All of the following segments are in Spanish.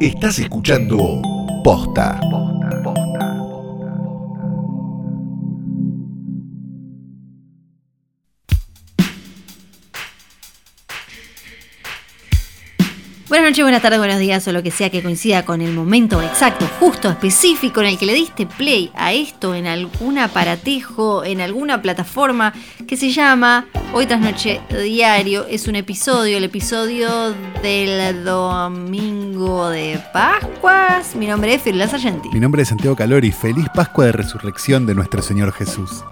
Estás escuchando Posta. Buenas noches, buenas tardes, buenos días o lo que sea que coincida con el momento exacto, justo, específico en el que le diste play a esto en algún aparatejo, en alguna plataforma que se llama Hoy tras Noche Diario. Es un episodio, el episodio del domingo de Pascuas. Mi nombre es Firula Sargenti. Mi nombre es Santiago Calori. Feliz Pascua de Resurrección de nuestro Señor Jesús.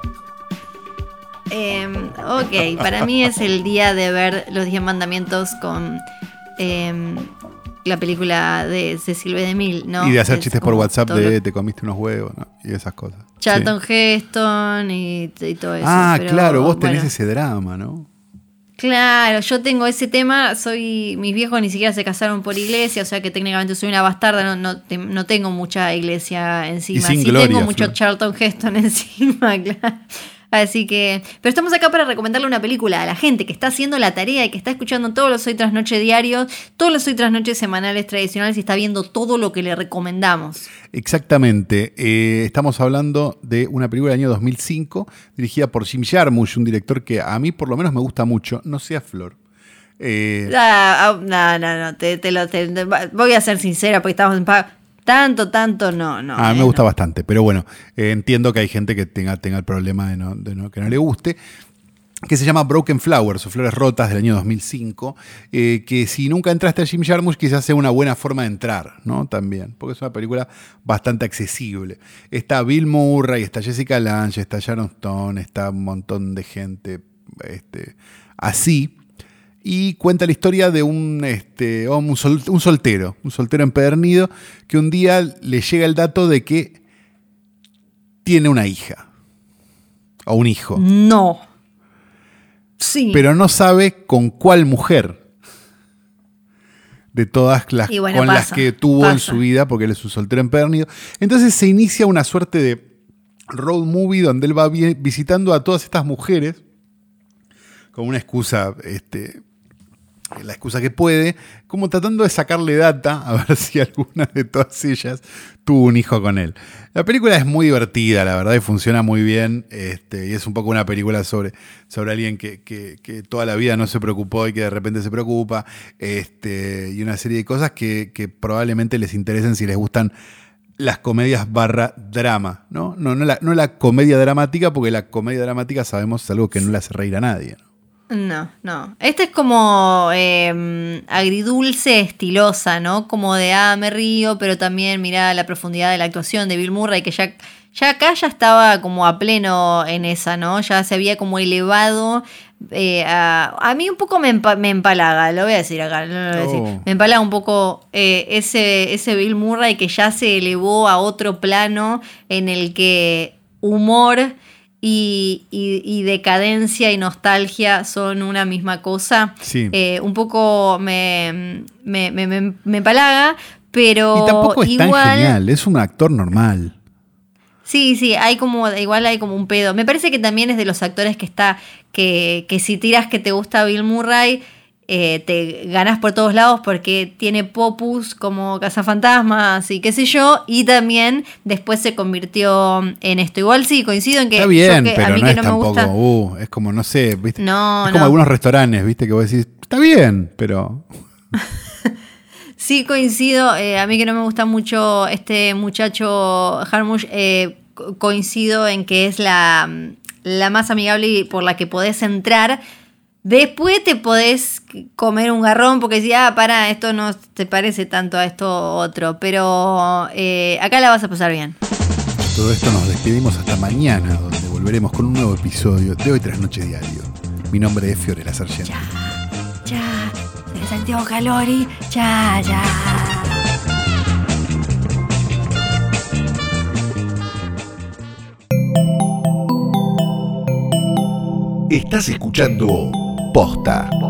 Eh, ok, para mí es el día de ver los 10 mandamientos con eh, la película de Cecil B. DeMille, ¿no? y de hacer Es chistes por WhatsApp de te comiste unos huevos ¿no? y esas cosas. Charlton Sí. Heston y, y todo eso. Ah, pero, claro, vos tenés bueno. ese drama, ¿no? Claro, yo tengo ese tema, soy mis viejos ni siquiera se casaron por iglesia, o sea que técnicamente soy una bastarda, no, no, te- no tengo mucha iglesia encima. sin sí gloria, tengo mucho Flor. Charlton Heston encima, claro. Así que, pero estamos acá para recomendarle una película a la gente que está haciendo la tarea y que está escuchando todos los Hoy Tras Noche diarios, todos los Hoy Tras Noche semanales tradicionales y está viendo todo lo que le recomendamos. Exactamente. Eh, estamos hablando de una película del año 2005 dirigida por Jim Jarmusch, un director que a mí por lo menos me gusta mucho. No sea Flor. Eh, Ah, ah, no, no, no, te, te lo, te- voy a ser sincera porque estamos en. Tanto, tanto, no, no. a mí eh, me gusta no. bastante, pero bueno, eh, entiendo que hay gente que tenga, tenga el problema de, no, de no- que no le guste. Que se llama Broken Flowers o Flores Rotas del año 2005. eh, que si nunca entraste a Jim Jarmusch, quizás sea una buena forma de entrar, ¿no? También, porque es una película bastante accesible. Está Bill Murray, está Jessica Lange, está Sharon Stone, está un montón de gente este, así y cuenta la historia de un, este, un, sol- un soltero, un soltero empedernido, que un día le llega el dato de que tiene una hija o un hijo, No. Sí. pero no sabe con cuál mujer de todas las bueno, con las que tuvo en su vida, porque él es un soltero empedernido. Entonces se inicia una suerte de road movie donde él va vi- visitando a todas estas mujeres con una excusa, este, la excusa que puede, como tratando de sacarle data a ver si alguna de todas ellas tuvo un hijo con él. La película es muy divertida, la verdad, y funciona muy bien. Este, y es un poco una película sobre, sobre alguien que, que- que toda la vida no se preocupó y que de repente se preocupa. Este, y una serie de cosas que, que probablemente les interesen si les gustan las comedias barra drama, ¿no? No, no, la, no la comedia dramática, porque la comedia dramática sabemos es algo que no le hace reír a nadie. No, no. Esta es como eh, agridulce, estilosa, ¿no? Como de, ah, me río, pero también mira la profundidad de la actuación de Bill Murray, que ya, ya acá ya estaba como a pleno en esa, ¿no? Ya se había como elevado. eh, a, a mí un poco me, empa- me empalaga, lo voy a decir acá, no lo voy a decir. Oh. Me empalaga un poco eh, ese, ese Bill Murray que ya se elevó a otro plano en el que humor y, y- y decadencia y nostalgia son una misma cosa. Sí. Eh, un poco me, me, me, me- me empalaga, pero Y tampoco es tan igual. genial, es un actor normal. Sí, sí, hay como, igual hay como un pedo. Me parece que también es de los actores que está, que, que si tiras que te gusta Bill Murray, eh, te ganas por todos lados porque tiene popus como cazafantasmas y qué sé yo, y también después se convirtió en esto. Igual sí, coincido en que, Está bien, que- a pero mí no que es no me tampoco, gusta. uh, es como, no sé, ¿viste? No, es como no. algunos restaurantes, ¿viste? Que vos decís, está bien, pero... Sí, coincido. eh, a mí que no me gusta mucho este muchacho Harmush, eh, co- coincido en que es la, la más amigable y por la que podés entrar. Después te podés comer un garrón porque decís, ah, para, esto no te parece tanto a esto otro. Pero eh, acá la vas a pasar bien. Todo esto nos despedimos hasta mañana, donde volveremos con un nuevo episodio de Hoy Tras Noche Diario. Mi nombre es Fiorella Sargento. Ya, soy Santiago Calori. Ya, ya. Estás escuchando Posta.